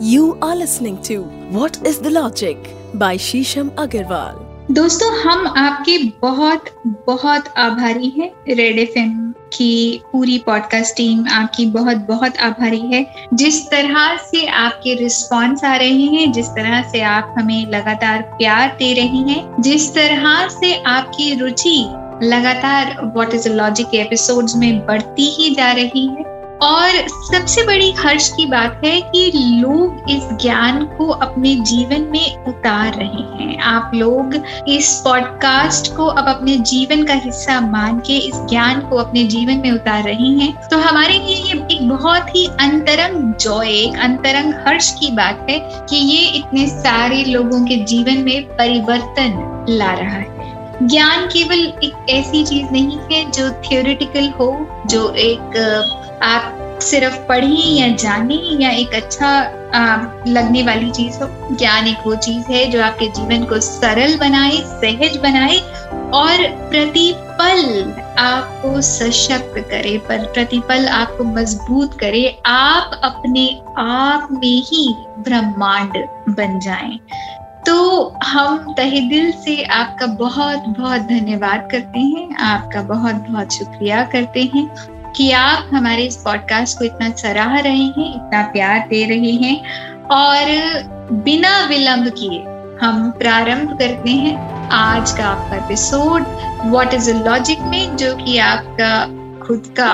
You are listening to What is the Logic by Shisham Agarwal. दोस्तों, हम आपके बहुत बहुत आभारी हैं रेड एफ़ की पूरी पॉडकास्ट टीम आपकी बहुत बहुत आभारी है जिस तरह से आपके रिस्पॉन्स आ रहे हैं, जिस तरह से आप हमें लगातार प्यार दे रही हैं, जिस तरह से आपकी रुचि लगातार व्हाट इज़ लॉजिक एपिसोड्स में बढ़ती ही जा रही है और सबसे बड़ी हर्ष की बात है कि लोग इस ज्ञान को अपने जीवन में उतार रहे हैं। आप लोग इस पॉडकास्ट को अब अपने जीवन का हिस्सा मान के इस ज्ञान को अपने जीवन में उतार रहे हैं। तो हमारे लिए ये एक बहुत ही अंतरंग जॉय एक अंतरंग हर्ष की बात है कि ये इतने सारे लोगों के जीवन में परिवर्तन ला रहा है। ज्ञान केवल एक ऐसी चीज़ नहीं है जो थियोरिटिकल हो, जो एक आप सिर्फ़ पढ़े या जाने या एक अच्छा आ, लगने वाली चीज़ हो ज्ञान एक वो चीज़ है जो आपके जीवन को सरल बनाए सहज बनाए और प्रतिपल आपको सशक्त करे पर प्रतिपल आपको मज़बूत करे आप अपने आप में ही ब्रह्मांड बन जाएँ। तो हम तहे दिल से आपका बहुत बहुत धन्यवाद करते हैं आपका बहुत बहुत शुक्रिया करते हैं। कि आप हमारे इस पॉडकास्ट को इतना सराह रहे हैं, इतना प्यार दे रहे हैं और बिना विलंब किए हम प्रारंभ करते हैं आज का आपका एपिसोड व्हाट इज़ लॉजिक में, जो कि आपका खुद का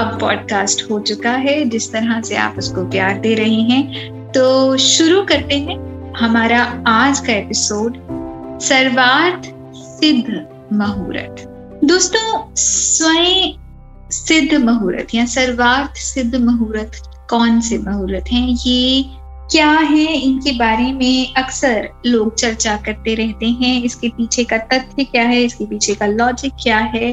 अब पॉडकास्ट हो चुका है, जिस तरह से आप उसको प्यार दे रहे हैं। तो शुरू करते हैं हमारा आज का एपिसोड सर्वार्थ सिद्ध मुहूर्त। दोस्तों, स्वयं सिद्ध मुहूर्त या सर्वार्थ सिद्ध मुहूर्त कौन से मुहूर्त हैं? ये क्या है? इनके बारे में अक्सर लोग चर्चा करते रहते हैं। इसके पीछे का तथ्य क्या है? इसके पीछे का लॉजिक क्या है?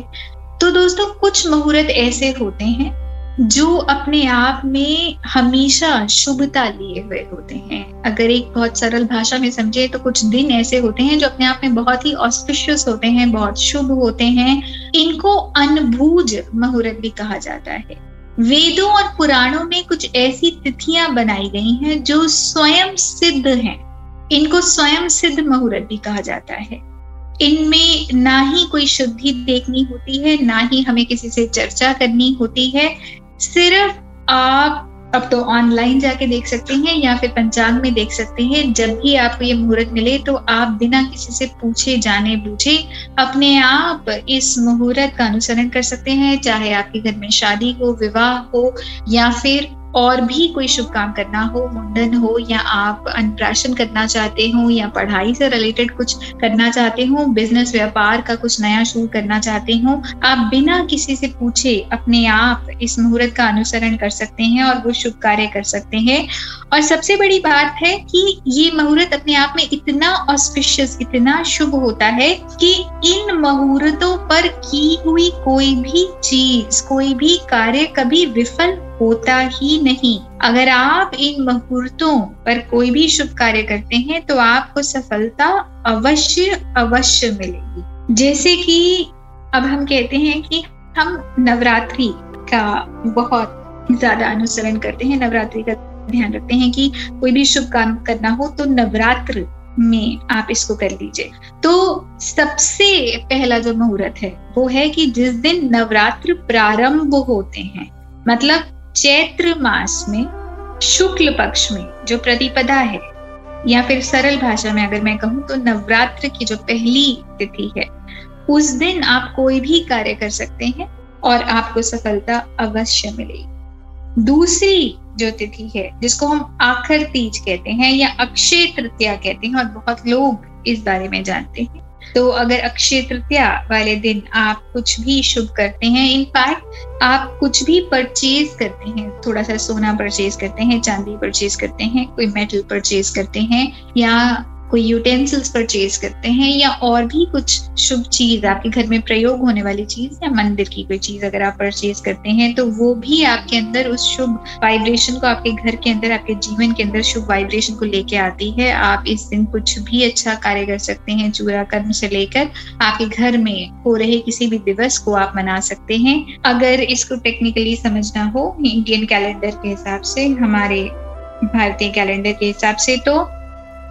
तो दोस्तों, कुछ मुहूर्त ऐसे होते हैं जो अपने आप में हमेशा शुभता लिए हुए होते हैं। अगर एक बहुत सरल भाषा में समझे तो कुछ दिन ऐसे होते हैं जो अपने आप में बहुत ही ऑस्पिशियस होते हैं, बहुत शुभ होते हैं। इनको अनभूज मुहूर्त भी कहा जाता है। वेदों और पुराणों में कुछ ऐसी तिथियाँ बनाई गई हैं जो स्वयं सिद्ध हैं। इनको स्वयं सिद्ध मुहूर्त भी कहा जाता है। इनमें ना ही कोई शुद्धि देखनी होती है, ना ही हमें किसी से चर्चा करनी होती है। सिर्फ़ आप अब तो ऑनलाइन जाके देख सकते हैं या फिर पंचांग में देख सकते हैं। जब भी आपको ये मुहूर्त मिले तो आप बिना किसी से पूछे, जाने बूझे, अपने आप इस मुहूर्त का अनुसरण कर सकते हैं। चाहे आपके घर में शादी हो, विवाह हो या फिर और भी कोई शुभ काम करना हो, मुंडन हो, या आप अनप्राशन करना चाहते हो, या पढ़ाई से रिलेटेड कुछ करना चाहते हो बिज़नेस व्यापार का कुछ नया शुरू करना चाहते हो, आप बिना किसी से पूछे अपने आप इस मुहूर्त का अनुसरण कर सकते हैं और वो शुभ कार्य कर सकते हैं। और सबसे बड़ी बात है कि ये मुहूर्त अपने आप में इतना ऑस्पिशियस इतना शुभ होता है कि इन मुहूर्तों पर की हुई कोई भी चीज़, कोई भी कार्य कभी विफल होता ही नहीं। अगर आप इन मुहूर्तों पर कोई भी शुभ कार्य करते हैं तो आपको सफलता अवश्य अवश्य मिलेगी। जैसे कि अब हम कहते हैं कि हम नवरात्रि का बहुत ज़्यादा अनुसरण करते हैं, नवरात्रि का ध्यान रखते हैं कि कोई भी शुभ काम करना हो तो नवरात्र में आप इसको कर लीजिए। तो सबसे पहला जो मुहूर्त है, वो है कि जिस दिन नवरात्र प्रारंभ होते हैं मतलब चैत्र मास में शुक्ल पक्ष में जो प्रतिपदा है, या फिर सरल भाषा में अगर मैं कहूँ तो नवरात्र की जो पहली तिथि है, उस दिन आप कोई भी कार्य कर सकते हैं और आपको सफलता अवश्य मिलेगी। दूसरी जो तिथि है, जिसको हम आखर तीज कहते हैं या अक्षय तृतीया कहते हैं और बहुत लोग इस बारे में जानते हैं तो अगर अक्षय तृतीया वाले दिन आप कुछ भी शुभ करते हैं इनफैक्ट आप कुछ भी परचेज करते हैं, थोड़ा सा सोना परचेज करते हैं, चांदी परचेज करते हैं, कोई मेटल परचेज करते हैं, या कोई यूटेंसिल्स परचेज करते हैं या और भी कुछ शुभ चीज़, आपके घर में प्रयोग होने वाली चीज़ या मंदिर की कोई चीज़ अगर आप परचेज करते हैं तो वो भी आपके अंदर उस शुभ वाइब्रेशन को, आपके घर के अंदर, आपके जीवन के अंदर शुभ वाइब्रेशन को लेके आती है। आप इस दिन कुछ भी अच्छा कार्य कर सकते हैं, चूरा कर्म से लेकर आपके घर में हो रहे किसी भी दिवस को आप मना सकते हैं। अगर इसको टेक्निकली समझना हो इंडियन कैलेंडर के हिसाब से, हमारे भारतीय कैलेंडर के हिसाब से तो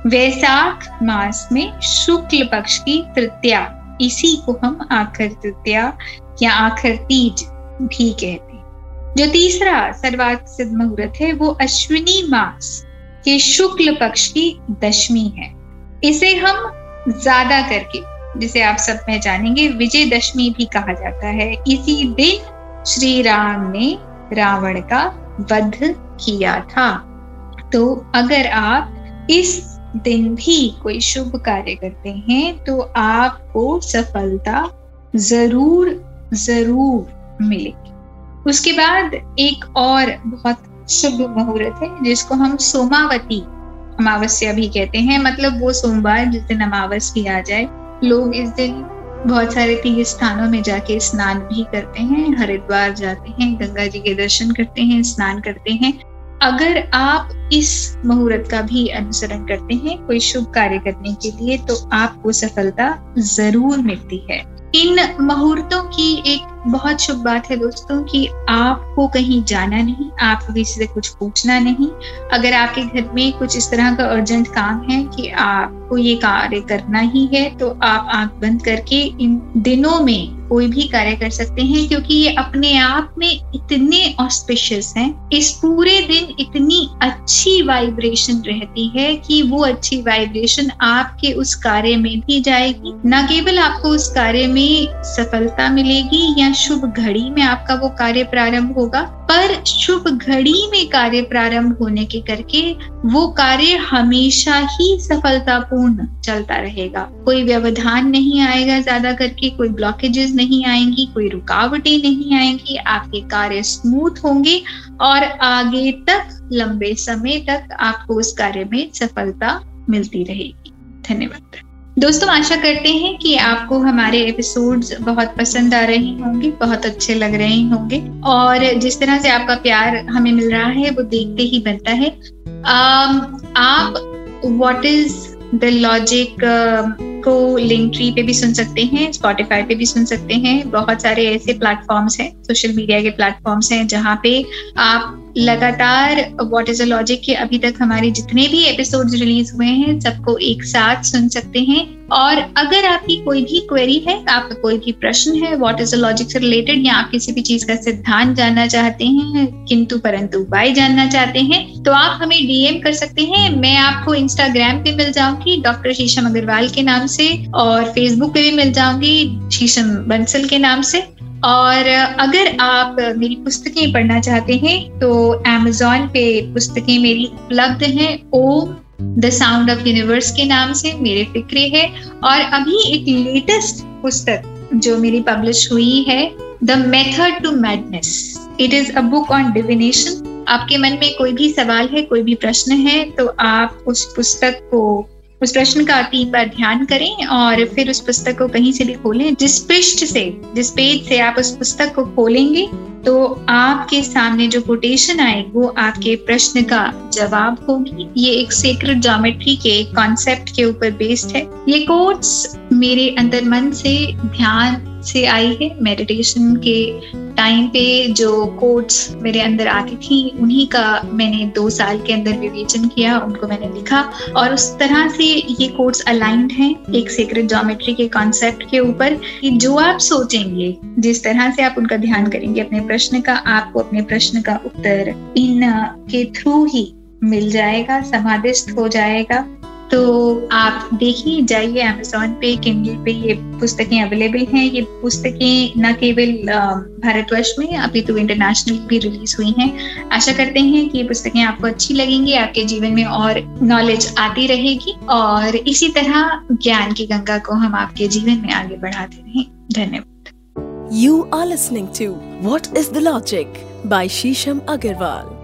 वैसाख मास में शुक्ल पक्ष की तृतीया। इसी को हम आखिर तृतीया या आखिर तीज भी कहते हैं। जो तीसरा सर्वात सिद्ध मुहूर्त है, वो अश्विनी मास के शुक्ल पक्ष की दशमी है। इसे हम ज़्यादा करके, जिसे आप सब पहचानेंगे विजयदशमी भी कहा जाता है। इसी दिन श्री राम ने रावण का वध किया था। तो अगर आप इस दिन भी कोई शुभ कार्य करते हैं तो आपको सफलता ज़रूर ज़रूर मिलेगी। उसके बाद एक और बहुत शुभ मुहूर्त है, जिसको हम सोमावती, अमावस्या भी कहते हैं। मतलब वो सोमवार जिस दिन अमावस भी आ जाए, लोग इस दिन बहुत सारे तीर्थ स्थानों में जाके स्नान भी करते हैं, हरिद्वार जाते हैं, गंगा जी के दर्शन करते हैं, स्नान करते हैं। अगर आप इस मुहूर्त का भी अनुसरण करते हैं, कोई शुभ कार्य करने के लिए तो आपको सफलता ज़रूर मिलती है। इन मुहूर्तों की एक बहुत शुभ बात है दोस्तों कि आपको कहीं जाना नहीं, आपको किसी से कुछ पूछना नहीं। अगर आपके घर में कुछ इस तरह का अर्जेंट काम है कि आपको ये कार्य करना ही है तो आप आँख बंद करके इन दिनों में कोई भी कार्य कर सकते हैं, क्योंकि ये अपने आप में इतने ऑस्पिशियस हैं। इस पूरे दिन इतनी अच्छी वाइब्रेशन रहती है कि वो अच्छी वाइब्रेशन आपके उस कार्य में भी जाएगी। न केवल आपको उस कार्य में सफलता मिलेगी या शुभ घड़ी में आपका वो कार्य प्रारंभ होगा, पर शुभ घड़ी में कार्य प्रारंभ होने के करके वो कार्य हमेशा ही सफलतापूर्ण चलता रहेगा। कोई व्यवधान नहीं आएगा ज़्यादा करके, कोई ब्लॉकेजेस नहीं आएँगी, कोई रुकावटें नहीं आएँगी, आपके कार्य स्मूथ होंगे और आगे तक, लंबे समय तक आपको उस कार्य में सफलता मिलती रहेगी। धन्यवाद। दोस्तों, आशा करते हैं कि आपको हमारे एपिसोड्स बहुत पसंद आ रहे होंगे, बहुत अच्छे लग रहे होंगे। और जिस तरह से आपका प्यार हमें मिल रहा है, वो देखते ही बनता है। आप व्हाट इज़ द लॉजिक को लिंक ट्री पे भी सुन सकते हैं स्पॉटिफाई पे भी सुन सकते हैं। बहुत सारे ऐसे प्लेटफॉर्म्स हैं सोशल मीडिया के प्लेटफॉर्म्स हैं, जहाँ पे आप लगातार व्हाट इज़ अ लॉजिक के अभी तक हमारे जितने भी एपिसोड रिलीज़ हुए हैं, सबको एक साथ सुन सकते हैं। और अगर आपकी कोई भी क्वेरी है आपका कोई भी प्रश्न है व्हाट इज़ अ लॉजिक से रिलेटेड या आप किसी भी चीज़ का सिद्धांत जानना चाहते हैं, किंतु परंतु वाई जानना चाहते हैं तो आप हमें डीएम कर सकते हैं। मैं आपको इंस्टाग्राम पे मिल जाऊँगी डॉक्टर शीशम अग्रवाल के नाम से, और फेसबुक पे भी मिल जाऊँगी शीशम बंसल के नाम से। और अगर आप मेरी पुस्तकें पढ़ना चाहते हैं तो Amazon पे पुस्तकें मेरी उपलब्ध हैं। Om the sound of universe के नाम से मेरे फिक्रे है। और अभी एक लेटेस्ट पुस्तक जो मेरी पब्लिश हुई है the method to madness it is a book on divination आपके मन में कोई भी सवाल है, कोई भी प्रश्न है तो आप उस पुस्तक को उस प्रश्न का तीन बार ध्यान करें और फिर उस पुस्तक को कहीं से भी खोलें। जिस पृष्ठ से, जिस पेज से आप उस पुस्तक को खोलेंगे तो आपके सामने जो कोटेशन आए वो आपके प्रश्न का जवाब होगी। ये एक सेक्रेट ज्योमेट्री के कॉन्सेप्ट के ऊपर बेस्ड है। ये कोट्स मेरे अंदर मन से, ध्यान से आई है। मेडिटेशन के टाइम पे जो कोट्स मेरे अंदर आती थी, उन्हीं का मैंने दो साल के अंदर विवेचन किया, उनको मैंने लिखा और उस तरह से ये कोट्स अलाइंड हैं एक सीक्रेट ज्योमेट्री के कॉन्सेप्ट के ऊपर कि जो आप सोचेंगे, जिस तरह से आप उनका ध्यान करेंगे, अपने प्रश्न का, आपको अपने प्रश्न का उत्तर इन के थ्रू ही मिल जाएगा, समाधिस्थ हो जाएगा। तो आप देखिए, जाइए अमेजोन पे किंडल पे ये पुस्तकें अवेलेबल हैं। ये पुस्तकें न केवल भारतवर्ष में, अभी तो इंटरनेशनल भी रिलीज़ हुई हैं। आशा करते हैं कि ये पुस्तकें आपको अच्छी लगेंगी, आपके जीवन में और नॉलेज आती रहेगी और इसी तरह ज्ञान की गंगा को हम आपके जीवन में आगे बढ़ाते रहें। धन्यवाद। You are listening to What is the Logic by Shisham Agarwal.